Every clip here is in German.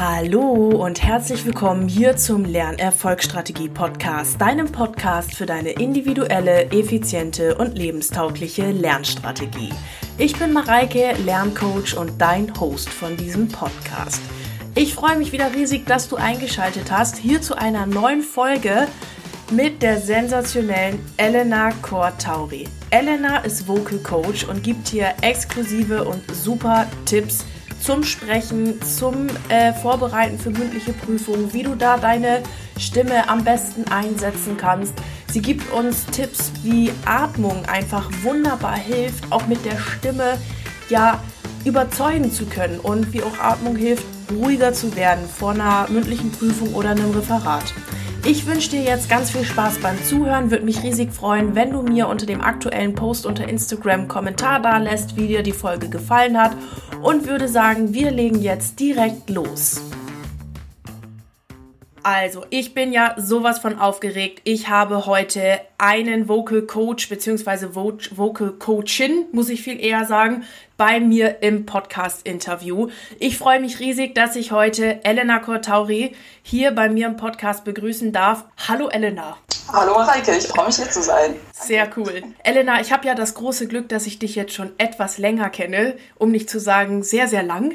Hallo und herzlich willkommen hier zum Lernerfolgsstrategie Podcast, deinem Podcast für deine individuelle, effiziente und lebenstaugliche Lernstrategie. Ich bin Mareike, Lerncoach und dein Host von diesem Podcast. Ich freue mich wieder riesig, dass du eingeschaltet hast hier zu einer neuen Folge mit der sensationellen Elena Kortauri. Elena ist Vocal Coach und gibt hier exklusive und super Tipps zum Sprechen, zum äh, Vorbereiten für mündliche Prüfungen, wie du da deine Stimme am besten einsetzen kannst. Sie gibt uns Tipps, wie Atmung einfach wunderbar hilft, auch mit der Stimme ja überzeugen zu können und wie auch Atmung hilft, ruhiger zu werden vor einer mündlichen Prüfung oder einem Referat. Ich wünsche dir jetzt ganz viel Spaß beim Zuhören. Würde mich riesig freuen, wenn du mir unter dem aktuellen Post unter Instagram einen Kommentar da lässt, wie dir die Folge gefallen hat. Und würde sagen, wir legen jetzt direkt los. Also, ich bin ja sowas von aufgeregt. Ich habe heute einen Vocal Coach bzw. Vocal Coachin, muss ich viel eher sagen, bei mir im Podcast-Interview. Ich freue mich riesig, dass ich heute Elena Kortauri hier bei mir im Podcast begrüßen darf. Hallo Elena. Hallo Mareike, ich freue mich hier zu sein. Sehr cool. Elena, ich habe ja das große Glück, dass ich dich jetzt schon etwas länger kenne, um nicht zu sagen sehr, sehr lang.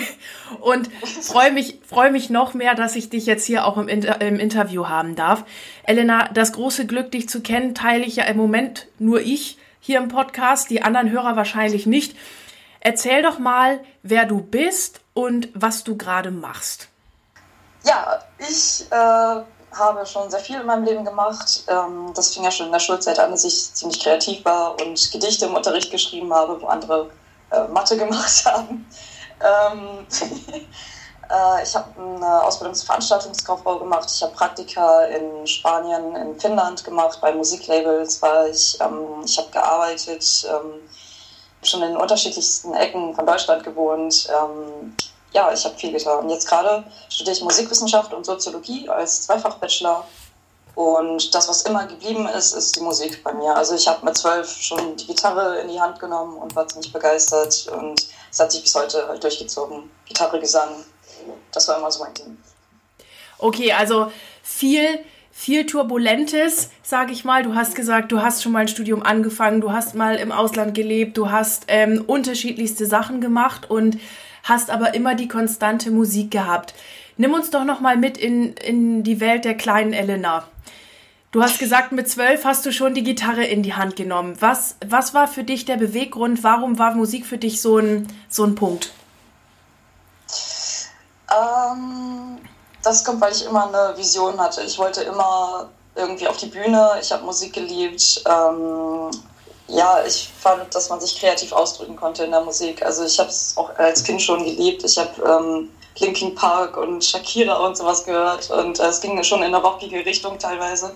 Und freue mich, freue mich noch mehr, dass ich dich jetzt hier auch im, Inter im Interview haben darf. Elena, das große Glück, dich zu kennen, teile ich ja im Moment nur ich hier im Podcast, die anderen Hörer wahrscheinlich nicht. Erzähl doch mal, wer du bist und was du gerade machst. Ja, ich äh, habe schon sehr viel in meinem Leben gemacht. Ähm, das fing ja schon in der Schulzeit an, dass ich ziemlich kreativ war und Gedichte im Unterricht geschrieben habe, wo andere äh, Mathe gemacht haben. Ähm, äh, ich habe eine Ausbildung zur Veranstaltungskauffrau gemacht. Ich habe Praktika in Spanien, in Finnland gemacht. Bei Musiklabels war ich. Ähm, ich habe gearbeitet, ähm, schon in unterschiedlichsten Ecken von Deutschland gewohnt. Ähm, ja, ich habe viel getan. Und jetzt gerade studiere ich Musikwissenschaft und Soziologie als Zweifach-Bachelor. Und das, was immer geblieben ist, ist die Musik bei mir. Also ich habe mit zwölf schon die Gitarre in die Hand genommen und war ziemlich begeistert. Und es hat sich bis heute halt durchgezogen. Gitarre, Gesang, das war immer so mein Ding. Okay, also viel, viel Turbulentes, sage ich mal. Du hast gesagt, du hast schon mal ein Studium angefangen, du hast mal im Ausland gelebt, du hast ähm, unterschiedlichste Sachen gemacht und hast aber immer die konstante Musik gehabt. Nimm uns doch noch mal mit in, in die Welt der kleinen Elena. Du hast gesagt, mit zwölf hast du schon die Gitarre in die Hand genommen. Was, was war für dich der Beweggrund? Warum war Musik für dich so ein, so ein Punkt? Ähm, das kommt, weil ich immer eine Vision hatte. Ich wollte immer irgendwie auf die Bühne. Ich habe Musik geliebt. Ähm, ja, ich fand, dass man sich kreativ ausdrücken konnte in der Musik. Also ich habe es auch als Kind schon geliebt. Ich habe ähm, Linkin Park und Shakira und sowas gehört und äh, es ging schon in eine rockige Richtung teilweise.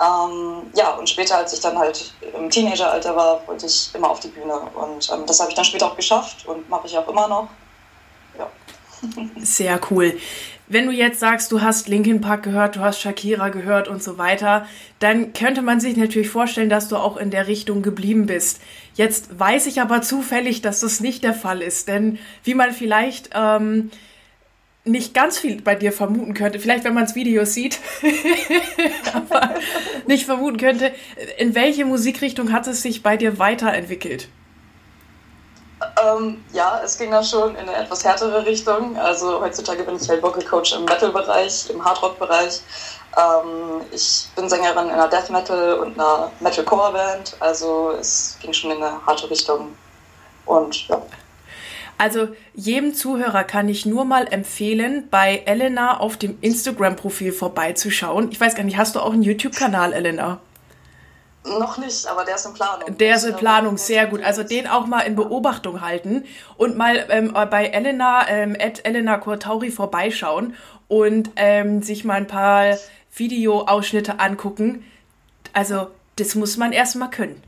Ähm, ja, und später, als ich dann halt im Teenageralter war, wollte ich immer auf die Bühne und ähm, das habe ich dann später auch geschafft und mache ich auch immer noch. Sehr cool. Wenn du jetzt sagst, du hast Linkin Park gehört, du hast Shakira gehört und so weiter, dann könnte man sich natürlich vorstellen, dass du auch in der Richtung geblieben bist. Jetzt weiß ich aber zufällig, dass das nicht der Fall ist, denn wie man vielleicht ähm, nicht ganz viel bei dir vermuten könnte, vielleicht wenn man das Video sieht, aber nicht vermuten könnte, in welche Musikrichtung hat es sich bei dir weiterentwickelt? Ähm, ja, es ging dann schon in eine etwas härtere Richtung. Also heutzutage bin ich halt Vocal Coach im Metal-Bereich, im Hardrock-Bereich. Ähm, ich bin Sängerin in einer Death Metal und einer Metalcore-Band. Also es ging schon in eine harte Richtung. Und ja. Also jedem Zuhörer kann ich nur mal empfehlen, bei Elena auf dem Instagram-Profil vorbeizuschauen. Ich weiß gar nicht, hast du auch einen YouTube-Kanal, Elena? Noch nicht, aber der ist in Planung. Der ist in Planung, sehr gut. Also den auch mal in Beobachtung halten und mal ähm, bei Elena, ähm, at Elena Cortauri vorbeischauen und ähm, sich mal ein paar Videoausschnitte angucken. Also das muss man erstmal können.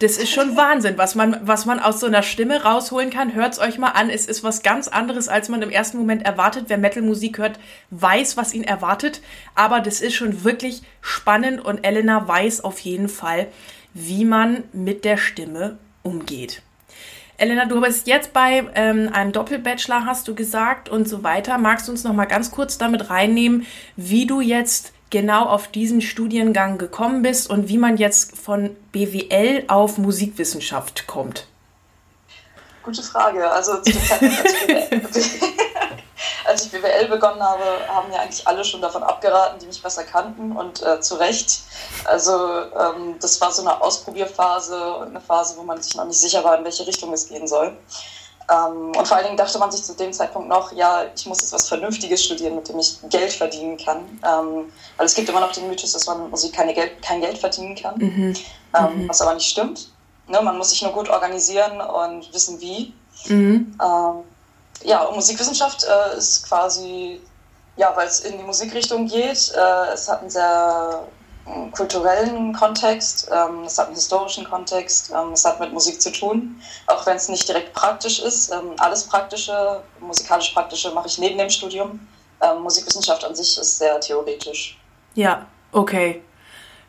Das ist schon Wahnsinn, was man, was man aus so einer Stimme rausholen kann. Hört's euch mal an. Es ist was ganz anderes, als man im ersten Moment erwartet. Wer Metal-Musik hört, weiß, was ihn erwartet. Aber das ist schon wirklich spannend und Elena weiß auf jeden Fall, wie man mit der Stimme umgeht. Elena, du bist jetzt bei ähm, einem Doppelbachelor, hast du gesagt, und so weiter. Magst du uns noch mal ganz kurz damit reinnehmen, wie du jetzt genau auf diesen Studiengang gekommen bist und wie man jetzt von BWL auf Musikwissenschaft kommt? Gute Frage. Also zu Zeitpunkt, als ich, als ich BWL begonnen habe, haben ja eigentlich alle schon davon abgeraten, die mich besser kannten und äh, zu Recht. Also ähm, das war so eine Ausprobierphase und eine Phase, wo man sich noch nicht sicher war, in welche Richtung es gehen soll. Ähm, und vor allen Dingen dachte man sich zu dem Zeitpunkt noch, ja, ich muss jetzt was Vernünftiges studieren, mit dem ich Geld verdienen kann. Ähm, weil es gibt immer noch den Mythos, dass man Musik keine Geld, kein Geld verdienen kann, mhm. Ähm, mhm. was aber nicht stimmt. Ne, man muss sich nur gut organisieren und wissen, wie. Mhm. Ja, und Musikwissenschaft äh, ist quasi, ja, weil es in die Musikrichtung geht, äh, es hat einen sehr kulturellen Kontext, ähm, es hat einen historischen Kontext, ähm, es hat mit Musik zu tun, auch wenn es nicht direkt praktisch ist. Ähm, alles Praktische, musikalisch Praktische mache ich neben dem Studium. Ähm, Musikwissenschaft an sich ist sehr theoretisch. Ja, okay.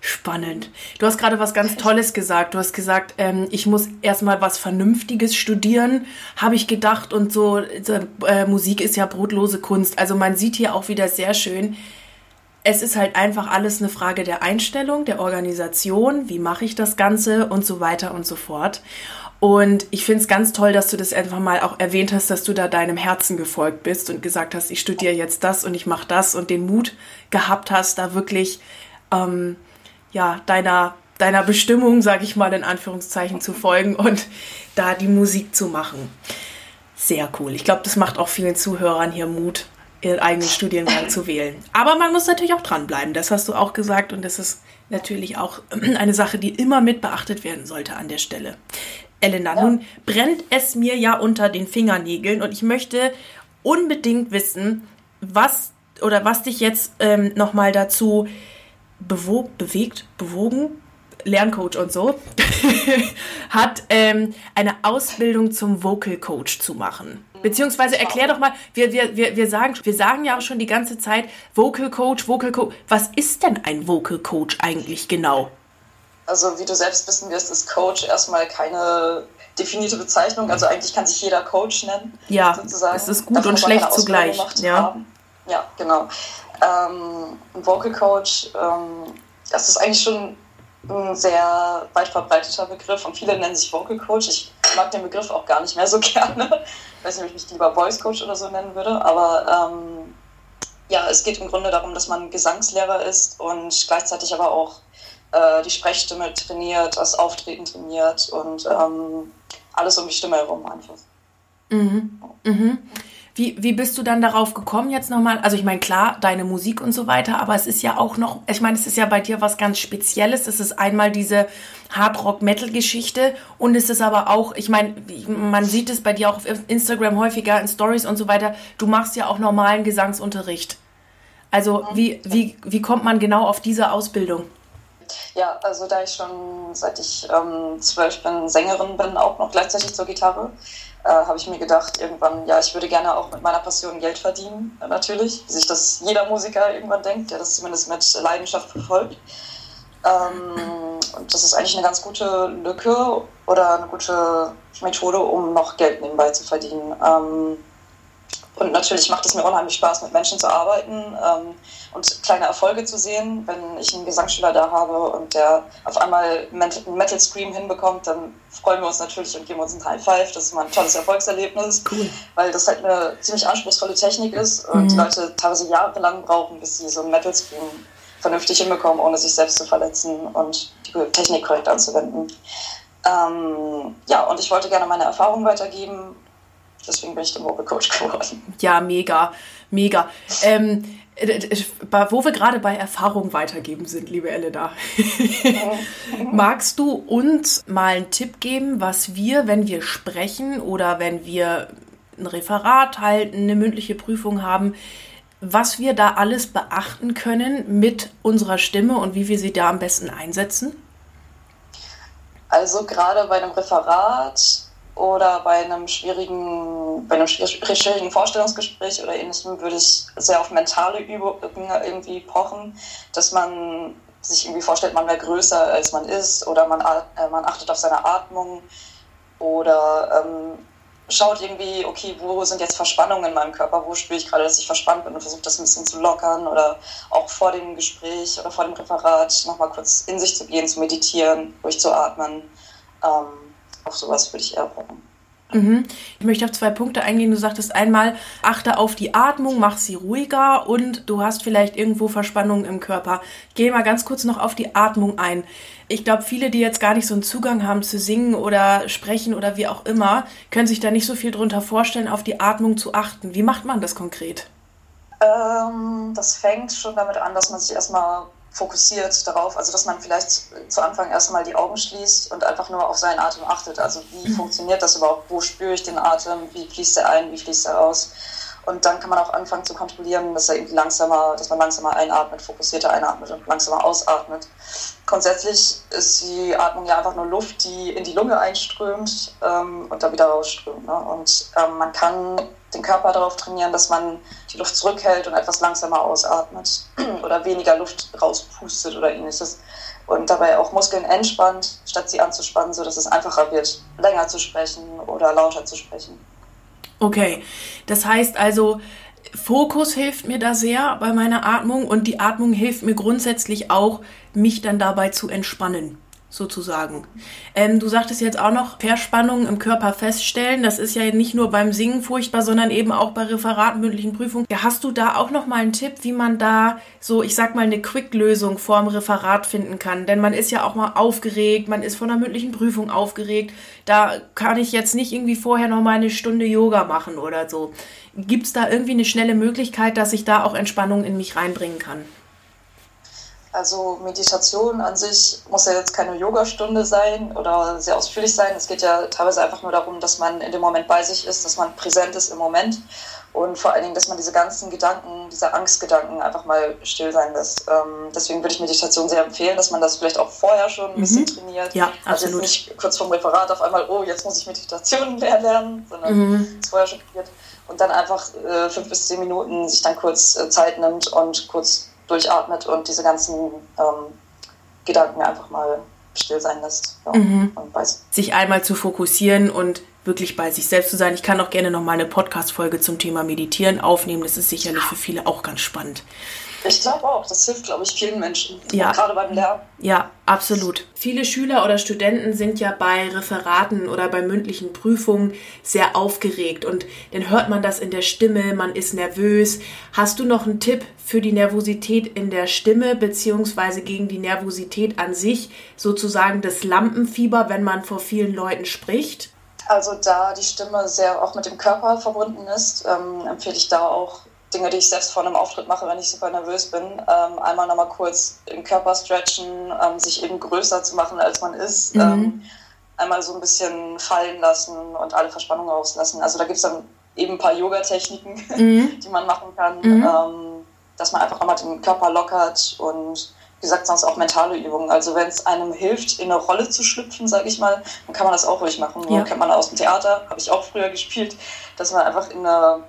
Spannend. Du hast gerade was ganz Tolles gesagt. Du hast gesagt, ähm, ich muss erstmal was Vernünftiges studieren, habe ich gedacht. Und so, äh, Musik ist ja brotlose Kunst. Also man sieht hier auch wieder sehr schön, es ist halt einfach alles eine Frage der Einstellung, der Organisation, wie mache ich das Ganze und so weiter und so fort. Und ich finde es ganz toll, dass du das einfach mal auch erwähnt hast, dass du da deinem Herzen gefolgt bist und gesagt hast, ich studiere jetzt das und ich mache das und den Mut gehabt hast, da wirklich ähm, ja deiner deiner Bestimmung, sage ich mal in Anführungszeichen, zu folgen und da die Musik zu machen. Sehr cool. Ich glaube, das macht auch vielen Zuhörern hier Mut, ihren eigenen Studiengang zu wählen. Aber man muss natürlich auch dranbleiben, das hast du auch gesagt und das ist natürlich auch eine Sache, die immer mit beachtet werden sollte an der Stelle. Elena, ja. nun brennt es mir ja unter den Fingernägeln und ich möchte unbedingt wissen, was oder was dich jetzt ähm, nochmal dazu bewog, bewegt, bewogen, Lerncoach und so, hat ähm, eine Ausbildung zum Vocal Coach zu machen. Beziehungsweise erklär doch mal, wir, wir, wir, wir, sagen, wir sagen ja auch schon die ganze Zeit Vocal Coach, Vocal Coach. Was ist denn ein Vocal Coach eigentlich genau? Also wie du selbst wissen wirst, ist Coach erstmal keine definierte Bezeichnung. Also eigentlich kann sich jeder Coach nennen. Ja, sozusagen. es ist gut Davon und schlecht zugleich. Ja. ja, genau. Ähm, ein Vocal Coach, ähm, das ist eigentlich schon ein sehr weit verbreiteter Begriff und viele nennen sich Vocal Coach. Ich mag den Begriff auch gar nicht mehr so gerne. Ich weiß nicht, ob ich mich lieber Voice Coach oder so nennen würde, aber ähm, ja, es geht im Grunde darum, dass man Gesangslehrer ist und gleichzeitig aber auch äh, die Sprechstimme trainiert, das Auftreten trainiert und ähm, alles um die Stimme herum einfach. Mhm. Mhm. Wie, wie bist du dann darauf gekommen jetzt nochmal? Also ich meine, klar, deine Musik und so weiter, aber es ist ja auch noch, ich meine, es ist ja bei dir was ganz Spezielles. Es ist einmal diese Hard-Rock-Metal-Geschichte und es ist aber auch, ich meine, man sieht es bei dir auch auf Instagram häufiger in Stories und so weiter, du machst ja auch normalen Gesangsunterricht. Also wie, wie, wie kommt man genau auf diese Ausbildung? Ja, also da ich schon seit ich ähm, zwölf bin Sängerin bin, auch noch gleichzeitig zur Gitarre, äh, habe ich mir gedacht, irgendwann, ja, ich würde gerne auch mit meiner Passion Geld verdienen, natürlich, wie sich das jeder Musiker irgendwann denkt, der das zumindest mit Leidenschaft verfolgt. Ähm, und das ist eigentlich eine ganz gute Lücke oder eine gute Methode, um noch Geld nebenbei zu verdienen. Ähm, und natürlich macht es mir unheimlich Spaß, mit Menschen zu arbeiten ähm, und kleine Erfolge zu sehen. Wenn ich einen Gesangsschüler da habe und der auf einmal einen Metal Scream hinbekommt, dann freuen wir uns natürlich und geben uns einen High Five. Das ist mal ein tolles Erfolgserlebnis, cool. weil das halt eine ziemlich anspruchsvolle Technik ist und mhm. die Leute teilweise jahrelang brauchen, bis sie so einen Metal Scream vernünftig hinbekommen, ohne sich selbst zu verletzen und die Technik korrekt anzuwenden. Ähm, ja, und ich wollte gerne meine Erfahrungen weitergeben deswegen bin ich der Mobbing-Coach geworden. Ja, mega, mega. Ähm, wo wir gerade bei Erfahrung weitergeben sind, liebe Elena, magst du uns mal einen Tipp geben, was wir, wenn wir sprechen oder wenn wir ein Referat halten, eine mündliche Prüfung haben, was wir da alles beachten können mit unserer Stimme und wie wir sie da am besten einsetzen? Also gerade bei einem Referat oder bei einem schwierigen, bei einem schwierigen Vorstellungsgespräch oder ähnlichem würde ich sehr auf mentale Übungen irgendwie pochen, dass man sich irgendwie vorstellt, man wäre größer als man ist oder man, äh, man achtet auf seine Atmung. Oder ähm, schaut irgendwie, okay, wo sind jetzt Verspannungen in meinem Körper, wo spüre ich gerade, dass ich verspannt bin und versucht das ein bisschen zu lockern oder auch vor dem Gespräch oder vor dem Referat nochmal kurz in sich zu gehen, zu meditieren, ruhig zu atmen. Ähm, auf sowas würde ich eher brauchen. Mhm. Ich möchte auf zwei Punkte eingehen. Du sagtest einmal, achte auf die Atmung, mach sie ruhiger und du hast vielleicht irgendwo Verspannungen im Körper. Geh mal ganz kurz noch auf die Atmung ein. Ich glaube, viele, die jetzt gar nicht so einen Zugang haben zu singen oder sprechen oder wie auch immer, können sich da nicht so viel drunter vorstellen, auf die Atmung zu achten. Wie macht man das konkret? Ähm, das fängt schon damit an, dass man sich erstmal fokussiert darauf, also dass man vielleicht zu Anfang erstmal die Augen schließt und einfach nur auf seinen Atem achtet. Also wie mhm. funktioniert das überhaupt? Wo spüre ich den Atem? Wie fließt er ein? Wie fließt er aus? Und dann kann man auch anfangen zu kontrollieren, dass er irgendwie langsamer, dass man langsamer einatmet, fokussierter einatmet und langsamer ausatmet. Grundsätzlich ist die Atmung ja einfach nur Luft, die in die Lunge einströmt ähm, und da wieder rausströmt. Ne? Und ähm, man kann den Körper darauf trainieren, dass man die Luft zurückhält und etwas langsamer ausatmet oder weniger Luft rauspustet oder ähnliches. Und dabei auch Muskeln entspannt, statt sie anzuspannen, sodass es einfacher wird, länger zu sprechen oder lauter zu sprechen. Okay, das heißt also, Fokus hilft mir da sehr bei meiner Atmung und die Atmung hilft mir grundsätzlich auch, mich dann dabei zu entspannen sozusagen. Ähm, du sagtest jetzt auch noch Verspannungen im Körper feststellen. Das ist ja nicht nur beim Singen furchtbar, sondern eben auch bei Referaten, mündlichen Prüfungen. Ja, hast du da auch noch mal einen Tipp, wie man da so, ich sag mal, eine Quick-Lösung vorm Referat finden kann? Denn man ist ja auch mal aufgeregt, man ist von einer mündlichen Prüfung aufgeregt. Da kann ich jetzt nicht irgendwie vorher noch mal eine Stunde Yoga machen oder so. Gibt es da irgendwie eine schnelle Möglichkeit, dass ich da auch Entspannung in mich reinbringen kann? Also Meditation an sich muss ja jetzt keine Yogastunde sein oder sehr ausführlich sein. Es geht ja teilweise einfach nur darum, dass man in dem Moment bei sich ist, dass man präsent ist im Moment und vor allen Dingen, dass man diese ganzen Gedanken, diese Angstgedanken einfach mal still sein lässt. Ähm, deswegen würde ich Meditation sehr empfehlen, dass man das vielleicht auch vorher schon ein bisschen mhm. trainiert. Ja, absolut. Also jetzt nicht kurz vorm Referat auf einmal, oh, jetzt muss ich Meditation lernen, sondern mhm. es vorher schon trainiert. Und dann einfach äh, fünf bis zehn Minuten sich dann kurz äh, Zeit nimmt und kurz durchatmet und diese ganzen ähm, Gedanken einfach mal still sein lässt. Ja, mhm. sich einmal zu fokussieren und wirklich bei sich selbst zu sein. Ich kann auch gerne noch mal eine Podcast-Folge zum Thema Meditieren aufnehmen. Das ist sicherlich für viele auch ganz spannend. Ich glaube auch, das hilft, glaube ich, vielen Menschen. Ja. Gerade beim Lernen. Ja, absolut. Viele Schüler oder Studenten sind ja bei Referaten oder bei mündlichen Prüfungen sehr aufgeregt und dann hört man das in der Stimme, man ist nervös. Hast du noch einen Tipp für die Nervosität in der Stimme beziehungsweise gegen die Nervosität an sich, sozusagen das Lampenfieber, wenn man vor vielen Leuten spricht? Also da die Stimme sehr auch mit dem Körper verbunden ist, ähm, empfehle ich da auch Dinge, die ich selbst vor einem Auftritt mache, wenn ich super nervös bin. Ähm, einmal nochmal kurz den Körper stretchen, ähm, sich eben größer zu machen, als man ist. Mhm. Ähm, einmal so ein bisschen fallen lassen und alle Verspannungen rauslassen. Also da gibt es dann eben ein paar Yoga-Techniken, mhm. die man machen kann, mhm. Ähm, dass man einfach nochmal den Körper lockert und wie gesagt, sonst auch mentale Übungen. Also wenn es einem hilft, in eine Rolle zu schlüpfen, sage ich mal, dann kann man das auch ruhig machen. Ja. Kennt man aus dem Theater, habe ich auch früher gespielt, dass man einfach in eine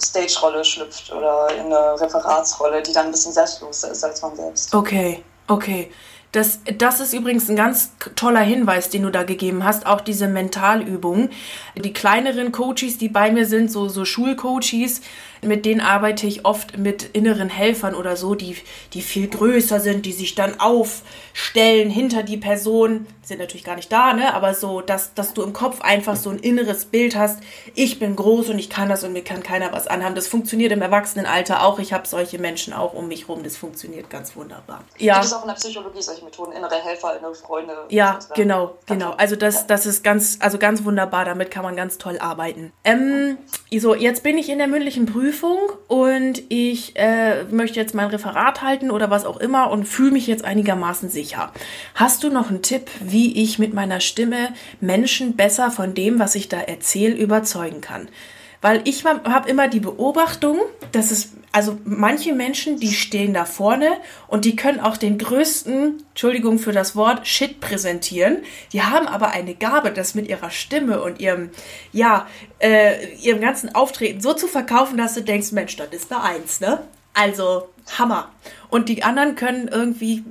Stage-Rolle schlüpft oder in eine Referatsrolle, die dann ein bisschen selbstbewusster ist als man selbst. Okay, okay. Das, das ist übrigens ein ganz toller Hinweis, den du da gegeben hast, auch diese Mentalübung. Die kleineren Coaches, die bei mir sind, so, so Schulcoaches, mit denen arbeite ich oft mit inneren Helfern oder so, die, die viel größer sind, die sich dann aufstellen hinter die Person. Sind natürlich gar nicht da, ne? Aber so, dass, dass du im Kopf einfach so ein inneres Bild hast. Ich bin groß und ich kann das und mir kann keiner was anhaben. Das funktioniert im Erwachsenenalter auch. Ich habe solche Menschen auch um mich rum. Das funktioniert ganz wunderbar. Ja. Gibt es auch in der Psychologie solche Methoden? Innere Helfer, innere Freunde? Ja, genau, genau. Also das, das ist ganz, also ganz wunderbar. Damit kann man ganz toll arbeiten. Ähm, so, jetzt bin ich in der mündlichen Prüfung Prüfung und ich äh, möchte jetzt mein Referat halten oder was auch immer und fühle mich jetzt einigermaßen sicher. Hast du noch einen Tipp, wie ich mit meiner Stimme Menschen besser von dem, was ich da erzähle, überzeugen kann? Weil ich habe immer die Beobachtung, dass es, also manche Menschen, die stehen da vorne und die können auch den größten, Entschuldigung für das Wort, Shit präsentieren. Die haben aber eine Gabe, das mit ihrer Stimme und ihrem, ja, äh, ihrem ganzen Auftreten so zu verkaufen, dass du denkst, Mensch, das ist da eins, ne? Also, Hammer. Und die anderen können irgendwie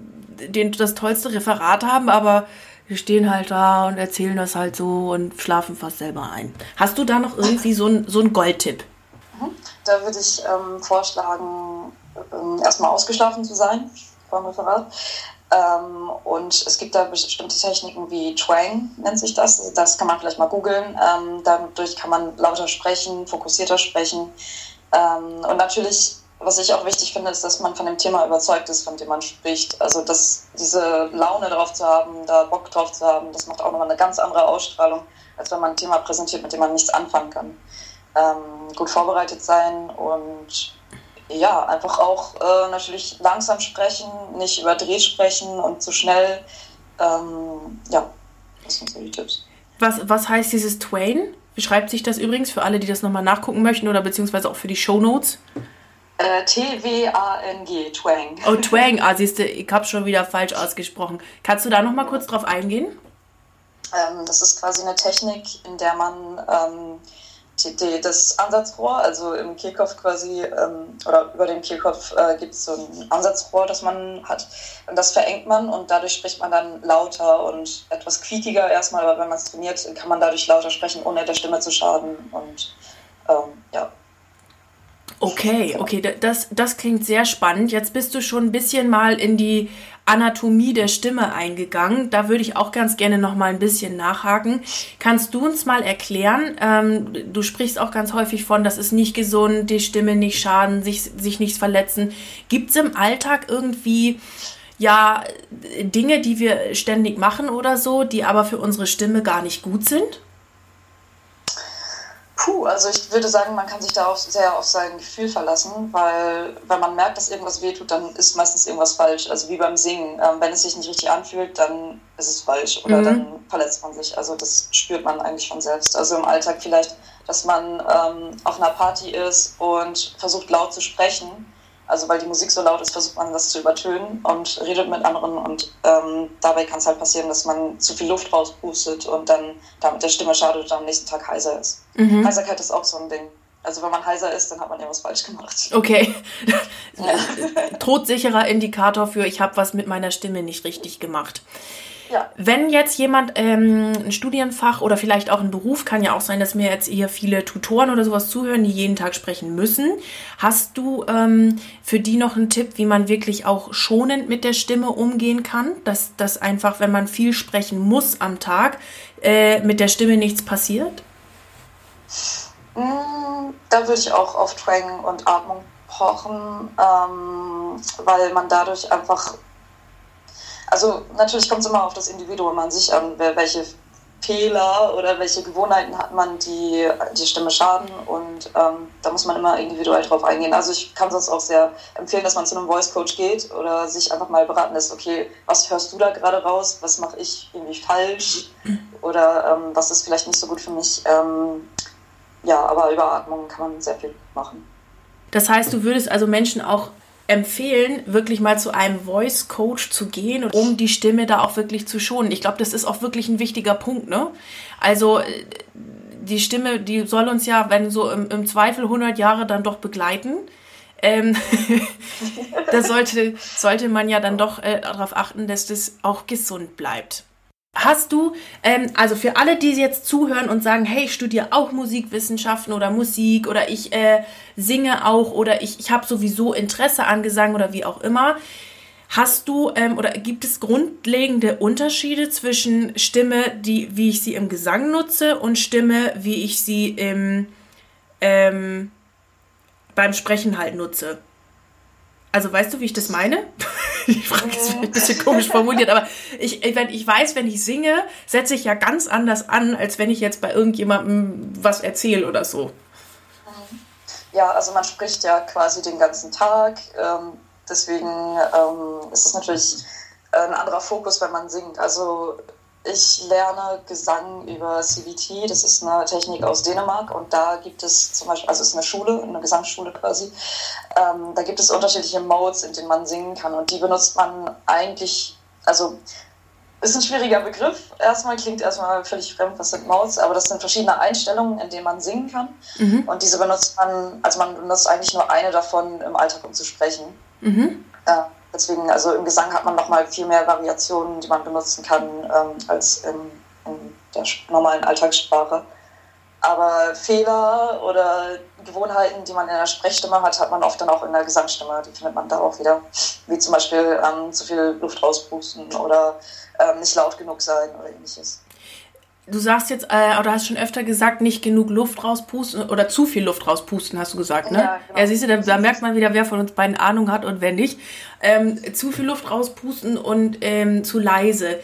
den, das tollste Referat haben, aber die stehen halt da und erzählen das halt so und schlafen fast selber ein. Hast du da noch irgendwie so einen so Goldtipp? Mhm. Da würde ich ähm, vorschlagen, ähm, erstmal ausgeschlafen zu sein vor dem Referat. Ähm, und es gibt da bestimmte Techniken wie Twang, nennt sich das. Also das kann man vielleicht mal googeln. Ähm, dadurch kann man lauter sprechen, fokussierter sprechen. Ähm, und natürlich, was ich auch wichtig finde, ist, dass man von dem Thema überzeugt ist, von dem man spricht. Also dass diese Laune drauf zu haben, da Bock drauf zu haben, das macht auch nochmal eine ganz andere Ausstrahlung, als wenn man ein Thema präsentiert, mit dem man nichts anfangen kann. Ähm, gut vorbereitet sein und ja, einfach auch äh, natürlich langsam sprechen, nicht überdreht sprechen und zu schnell. Ähm, ja, das sind so die Tipps. Was, was heißt dieses Twain? Wie schreibt sich das übrigens für alle, die das nochmal nachgucken möchten oder beziehungsweise auch für die Shownotes? Äh, T-W-A-N-G, Twang. Oh, Twang. Ah, siehst du, ich habe schon wieder falsch ausgesprochen. Kannst du da nochmal kurz drauf eingehen? Ähm, das ist quasi eine Technik, in der man ähm, die, die, das Ansatzrohr, also im Kehlkopf quasi, ähm, oder über dem Kehlkopf äh, gibt es so ein Ansatzrohr, das man hat. Und das verengt man und dadurch spricht man dann lauter und etwas quiekiger erstmal, aber wenn man es trainiert, kann man dadurch lauter sprechen, ohne der Stimme zu schaden. Und ähm, ja. Okay, okay, das, das klingt sehr spannend. Jetzt bist du schon ein bisschen mal in die Anatomie der Stimme eingegangen. Da würde ich auch ganz gerne noch mal ein bisschen nachhaken. Kannst du uns mal erklären, ähm, du sprichst auch ganz häufig von, das ist nicht gesund, die Stimme nicht schaden, sich, sich nichts verletzen. Gibt es im Alltag irgendwie ja Dinge, die wir ständig machen oder so, die aber für unsere Stimme gar nicht gut sind? Puh, also ich würde sagen, man kann sich da auch sehr auf sein Gefühl verlassen, weil wenn man merkt, dass irgendwas wehtut, dann ist meistens irgendwas falsch. Also wie beim Singen. Ähm, wenn es sich nicht richtig anfühlt, dann ist es falsch oder mhm. dann verletzt man sich. Also das spürt man eigentlich schon selbst. Also im Alltag vielleicht, dass man ähm, auf einer Party ist und versucht laut zu sprechen also weil die Musik so laut ist, versucht man das zu übertönen und redet mit anderen und ähm, dabei kann es halt passieren, dass man zu viel Luft rauspustet und dann damit der Stimme schadet und am nächsten Tag heiser ist. Mhm. Heiserkeit ist auch so ein Ding. Also wenn man heiser ist, dann hat man irgendwas falsch gemacht. Okay. Ja. Todsicherer Indikator für, ich habe was mit meiner Stimme nicht richtig gemacht. Ja. Wenn jetzt jemand ähm, ein Studienfach oder vielleicht auch ein Beruf, kann ja auch sein, dass mir jetzt hier viele Tutoren oder sowas zuhören, die jeden Tag sprechen müssen. Hast du ähm, für die noch einen Tipp, wie man wirklich auch schonend mit der Stimme umgehen kann? Dass, dass einfach, wenn man viel sprechen muss am Tag, äh, mit der Stimme nichts passiert? Mm, da würde ich auch auf Twang und Atmung pochen, ähm, weil man dadurch einfach also natürlich kommt es immer auf das Individuum an sich an, welche Fehler oder welche Gewohnheiten hat man, die die Stimme schaden und ähm, da muss man immer individuell drauf eingehen. Also ich kann sonst auch sehr empfehlen, dass man zu einem Voice Coach geht oder sich einfach mal beraten lässt, okay, was hörst du da gerade raus, was mache ich irgendwie falsch oder ähm, was ist vielleicht nicht so gut für mich. Ähm, ja, aber über Atmung kann man sehr viel machen. Das heißt, du würdest also Menschen auch empfehlen, wirklich mal zu einem Voice Coach zu gehen, um die Stimme da auch wirklich zu schonen. Ich glaube, das ist auch wirklich ein wichtiger Punkt, ne? Also äh, die Stimme, die soll uns ja, wenn so im, im Zweifel 100 Jahre dann doch begleiten. Ähm, da sollte, sollte man ja dann doch äh, darauf achten, dass das auch gesund bleibt. Hast du, ähm, also für alle, die jetzt zuhören und sagen, hey, ich studiere auch Musikwissenschaften oder Musik oder ich äh, singe auch oder ich, ich habe sowieso Interesse an Gesang oder wie auch immer, hast du ähm, oder gibt es grundlegende Unterschiede zwischen Stimme, die, wie ich sie im Gesang nutze und Stimme, wie ich sie im, ähm, beim Sprechen halt nutze? Also weißt du, wie ich das meine? Die Frage ist ein bisschen komisch formuliert, aber ich, wenn ich weiß, wenn ich singe, setze ich ja ganz anders an, als wenn ich jetzt bei irgendjemandem was erzähle oder so. Ja, also man spricht ja quasi den ganzen Tag. Ähm, deswegen ähm, ist es natürlich ein anderer Fokus, wenn man singt. Also ich lerne Gesang über CVT, das ist eine Technik aus Dänemark und da gibt es zum Beispiel, also es ist eine Schule, eine Gesangsschule quasi, ähm, da gibt es unterschiedliche Modes, in denen man singen kann und die benutzt man eigentlich, also ist ein schwieriger Begriff. Erstmal klingt erstmal völlig fremd, was sind Modes, aber das sind verschiedene Einstellungen, in denen man singen kann. Mhm. Und diese benutzt man, also man benutzt eigentlich nur eine davon im Alltag, um zu sprechen. Mhm. Äh, deswegen, also im Gesang hat man nochmal viel mehr Variationen, die man benutzen kann, ähm, als in, in der normalen Alltagssprache. Aber Fehler oder Gewohnheiten, die man in der Sprechstimme hat, hat man oft dann auch in der Gesangsstimme. Die findet man da auch wieder. Wie zum Beispiel ähm, zu viel Luft rauspusten oder ähm, nicht laut genug sein oder ähnliches. Du sagst jetzt, äh, oder hast schon öfter gesagt, nicht genug Luft rauspusten oder zu viel Luft rauspusten, hast du gesagt, ne? Ja, genau. ja siehst du, da, da, merkt man wieder, wer von uns beiden Ahnung hat und wer nicht. Ähm, zu viel Luft rauspusten und ähm, zu leise.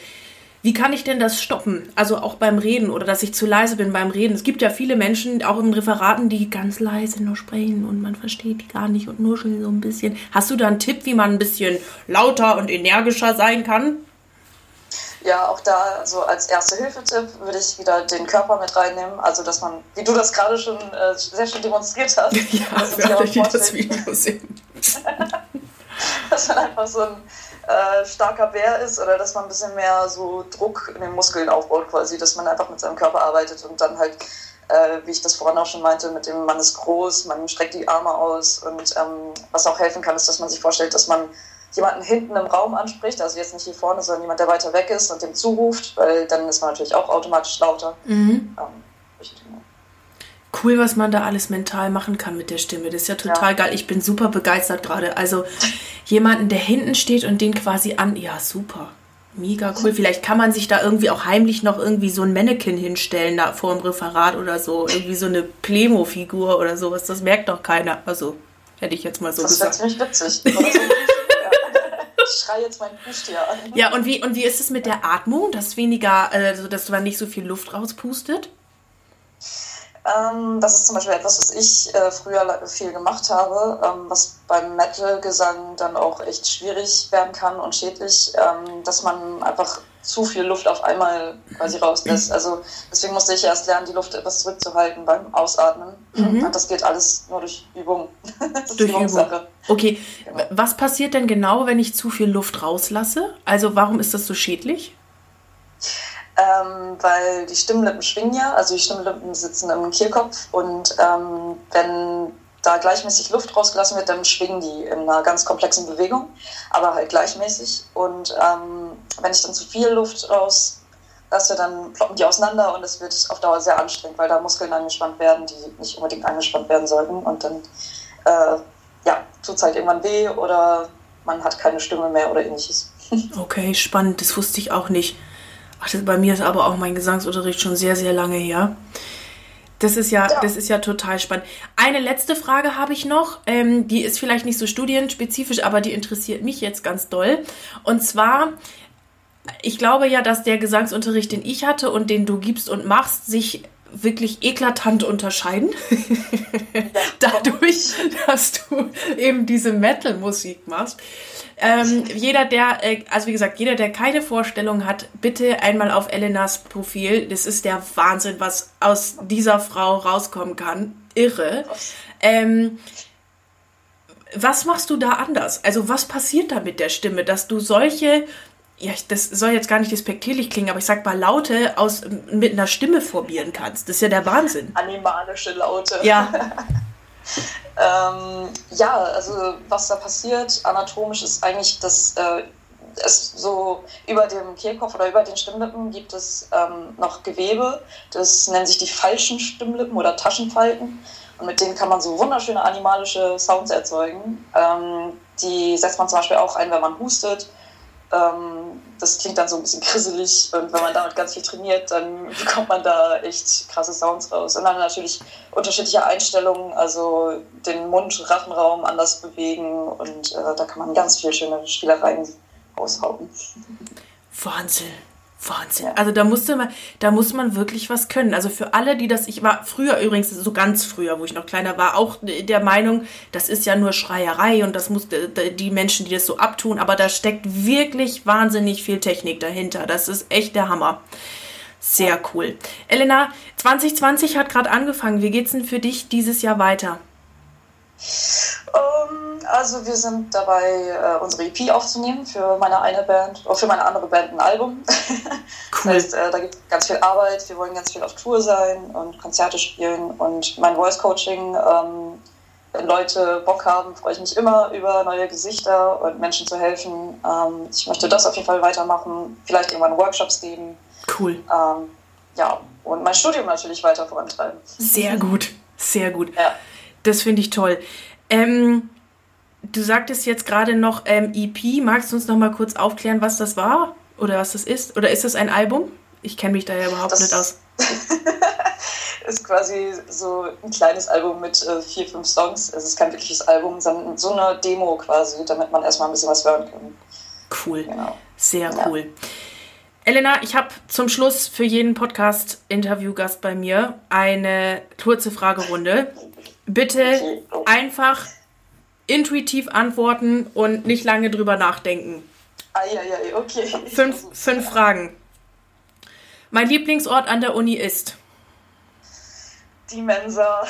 Wie kann ich denn das stoppen? Also auch beim Reden oder dass ich zu leise bin beim Reden. Es gibt ja viele Menschen, auch in Referaten, die ganz leise nur sprechen und man versteht die gar nicht und nuscheln so ein bisschen. Hast du da einen Tipp, wie man ein bisschen lauter und energischer sein kann? Ja, auch da so als erste Hilfetipp würde ich wieder den Körper mit reinnehmen. Also, dass man, wie du das gerade schon äh, sehr schön demonstriert hast, ja, dass, für alle, die das Video sehen. dass man einfach so ein äh, starker Bär ist oder dass man ein bisschen mehr so Druck in den Muskeln aufbaut quasi, dass man einfach mit seinem Körper arbeitet und dann halt, äh, wie ich das vorhin auch schon meinte, mit dem man ist groß, man streckt die Arme aus und ähm, was auch helfen kann, ist, dass man sich vorstellt, dass man jemanden hinten im Raum anspricht, also jetzt nicht hier vorne, sondern jemand, der weiter weg ist und dem zuruft, weil dann ist man natürlich auch automatisch lauter. Mhm. Ähm, cool, was man da alles mental machen kann mit der Stimme. Das ist ja total ja. geil. Ich bin super begeistert gerade. Also jemanden, der hinten steht und den quasi an. Ja, super. Mega cool. Vielleicht kann man sich da irgendwie auch heimlich noch irgendwie so ein Mannequin hinstellen da vor dem Referat oder so. Irgendwie so eine Plemo-Figur oder sowas. Das merkt doch keiner. Also hätte ich jetzt mal so das gesagt. Das wäre ziemlich witzig. schreie jetzt mein Plüschtier an. Ja, und wie, und wie ist es mit der Atmung? Dass weniger, also dass man nicht so viel Luft rauspustet? Ähm, das ist zum Beispiel etwas, was ich äh, früher viel gemacht habe, ähm, was beim Metal-Gesang dann auch echt schwierig werden kann und schädlich, ähm, dass man einfach zu viel Luft auf einmal quasi rauslässt. Also deswegen musste ich erst lernen, die Luft etwas zurückzuhalten beim Ausatmen. Mhm. Und das geht alles nur durch Übung. das durch Übung. Okay, genau. was passiert denn genau, wenn ich zu viel Luft rauslasse? Also warum ist das so schädlich? ähm, weil die Stimmlippen schwingen ja, also die Stimmlippen sitzen im Kehlkopf und ähm, wenn da gleichmäßig Luft rausgelassen wird, dann schwingen die in einer ganz komplexen Bewegung, aber halt gleichmäßig. Und ähm, wenn ich dann zu viel Luft rauslasse, dann ploppen die auseinander und es wird auf Dauer sehr anstrengend, weil da Muskeln angespannt werden, die nicht unbedingt angespannt werden sollten. Und dann äh, ja, tut es halt irgendwann weh oder man hat keine Stimme mehr oder ähnliches. Okay, spannend, das wusste ich auch nicht. Ach, das, bei mir ist aber auch mein Gesangsunterricht schon sehr, sehr lange her. Das ist ja, ja, das ist ja total spannend. Eine letzte Frage habe ich noch. Ähm, die ist vielleicht nicht so studienspezifisch, aber die interessiert mich jetzt ganz doll. Und zwar, ich glaube ja, dass der Gesangsunterricht, den ich hatte und den du gibst und machst, sich wirklich eklatant unterscheiden. Dadurch, dass du eben diese Metal-Musik machst. Ähm, jeder, der, äh, also wie gesagt, jeder, der keine Vorstellung hat, bitte einmal auf Elenas Profil. Das ist der Wahnsinn, was aus dieser Frau rauskommen kann. Irre. Ähm, was machst du da anders? Also was passiert da mit der Stimme, dass du solche, ja, das soll jetzt gar nicht despektierlich klingen, aber ich sag mal Laute aus, mit einer Stimme formieren kannst. Das ist ja der Wahnsinn. Animalische Laute. Ja. Ähm, ja, also was da passiert anatomisch ist eigentlich, dass äh, es so über dem Kehlkopf oder über den Stimmlippen gibt es ähm, noch Gewebe. Das nennen sich die falschen Stimmlippen oder Taschenfalten. Und mit denen kann man so wunderschöne animalische Sounds erzeugen. Ähm, die setzt man zum Beispiel auch ein, wenn man hustet das klingt dann so ein bisschen grisselig und wenn man damit ganz viel trainiert, dann bekommt man da echt krasse Sounds raus. Und dann natürlich unterschiedliche Einstellungen, also den Mund-Rachenraum anders bewegen und äh, da kann man ganz viel schöne Spielereien raushauen. Wahnsinn. Wahnsinn. Also da musste man, da muss man wirklich was können. Also für alle, die das, ich war früher übrigens, so ganz früher, wo ich noch kleiner war, auch der Meinung, das ist ja nur Schreierei und das muss die Menschen, die das so abtun, aber da steckt wirklich wahnsinnig viel Technik dahinter. Das ist echt der Hammer. Sehr cool. Elena, 2020 hat gerade angefangen. Wie geht's denn für dich dieses Jahr weiter? Ähm, also wir sind dabei, uh, unsere EP aufzunehmen für meine eine Band, oder für meine andere Band ein Album. Cool. Das heißt, uh, da gibt es ganz viel Arbeit, wir wollen ganz viel auf Tour sein und Konzerte spielen und mein Voice Coaching ähm, wenn Leute Bock haben, freue ich mich immer über neue Gesichter und Menschen zu helfen. Ähm, ich möchte das auf jeden Fall weitermachen, vielleicht irgendwann Workshops geben. Cool. Ähm, ja, und mein Studium natürlich weiter vorantreiben. Sehr gut, sehr gut. Ja. Das finde ich toll. Ähm, du sagtest jetzt gerade noch ähm, EP. Magst du uns noch mal kurz aufklären, was das war oder was das ist? Oder ist das ein Album? Ich kenne mich da ja überhaupt das nicht aus. ist quasi so ein kleines Album mit äh, vier, fünf Songs. Es ist kein wirkliches Album, sondern so eine Demo quasi, damit man erstmal ein bisschen was hören kann. Cool. Genau. Sehr ja. cool. Elena, ich habe zum Schluss für jeden Podcast-Interviewgast bei mir eine kurze Fragerunde. Bitte einfach intuitiv antworten und nicht lange drüber nachdenken. Eieiei, okay. Fünf, fünf Fragen. Mein Lieblingsort an der Uni ist? Die Mensa.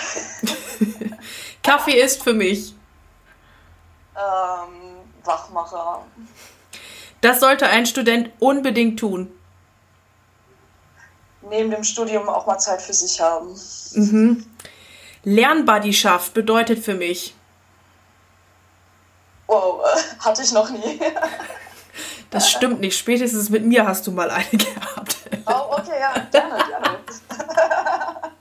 Kaffee ist für mich. Ähm, Wachmacher. Das sollte ein Student unbedingt tun. Neben dem Studium auch mal Zeit für sich haben. Mhm. Lernbuddyschaft bedeutet für mich. Wow, hatte ich noch nie. Das stimmt nicht. Spätestens mit mir hast du mal eine gehabt. Oh, okay, ja, gerne, gerne.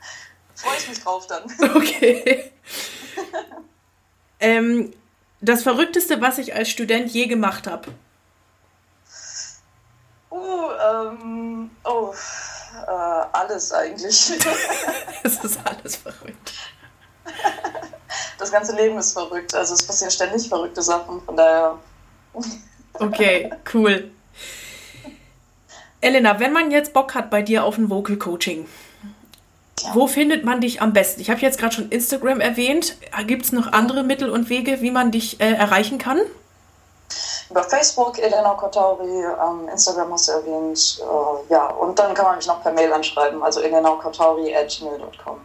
Freue ich mich drauf dann. Okay. ähm, das Verrückteste, was ich als Student je gemacht habe. Uh, ähm, oh, äh, alles eigentlich. es ist alles verrückt. Das ganze Leben ist verrückt. Also es passieren ständig verrückte Sachen. Von daher. Okay, cool. Elena, wenn man jetzt Bock hat bei dir auf ein Vocal Coaching, ja. wo findet man dich am besten? Ich habe jetzt gerade schon Instagram erwähnt. Gibt es noch andere Mittel und Wege, wie man dich äh, erreichen kann? Über Facebook, Elena Kotauri, ähm, Instagram hast du erwähnt. Äh, ja, und dann kann man mich noch per Mail anschreiben, also elenakotauri.gmail.com.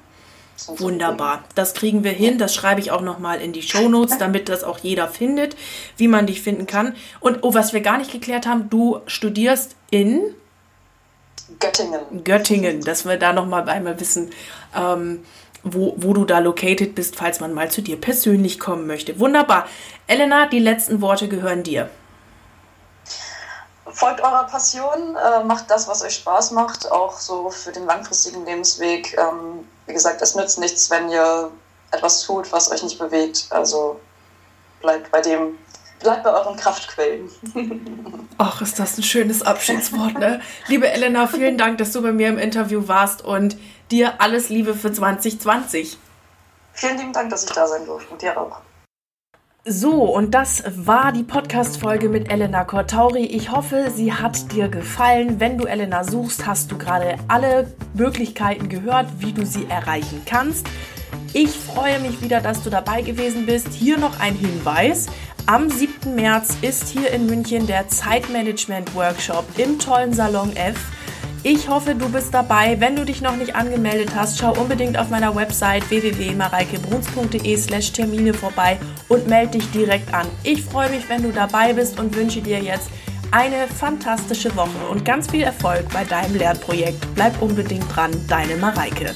Wunderbar. Das kriegen wir hin. Das schreibe ich auch nochmal in die Show Notes, damit das auch jeder findet, wie man dich finden kann. Und oh, was wir gar nicht geklärt haben, du studierst in Göttingen. Göttingen, dass wir da nochmal einmal wissen, ähm, wo, wo du da located bist, falls man mal zu dir persönlich kommen möchte. Wunderbar. Elena, die letzten Worte gehören dir folgt eurer Passion, äh, macht das, was euch Spaß macht, auch so für den langfristigen Lebensweg. Ähm, wie gesagt, es nützt nichts, wenn ihr etwas tut, was euch nicht bewegt. Also bleibt bei dem, bleibt bei euren Kraftquellen. Ach, ist das ein schönes Abschiedswort, ne? Liebe Elena, vielen Dank, dass du bei mir im Interview warst und dir alles Liebe für 2020. Vielen lieben Dank, dass ich da sein durfte und dir auch. So, und das war die Podcast-Folge mit Elena Cortauri. Ich hoffe, sie hat dir gefallen. Wenn du Elena suchst, hast du gerade alle Möglichkeiten gehört, wie du sie erreichen kannst. Ich freue mich wieder, dass du dabei gewesen bist. Hier noch ein Hinweis. Am 7. März ist hier in München der Zeitmanagement-Workshop im tollen Salon F. Ich hoffe, du bist dabei. Wenn du dich noch nicht angemeldet hast, schau unbedingt auf meiner Website www.mareikebruns.de slash Termine vorbei und melde dich direkt an. Ich freue mich, wenn du dabei bist und wünsche dir jetzt eine fantastische Woche und ganz viel Erfolg bei deinem Lernprojekt. Bleib unbedingt dran, deine Mareike.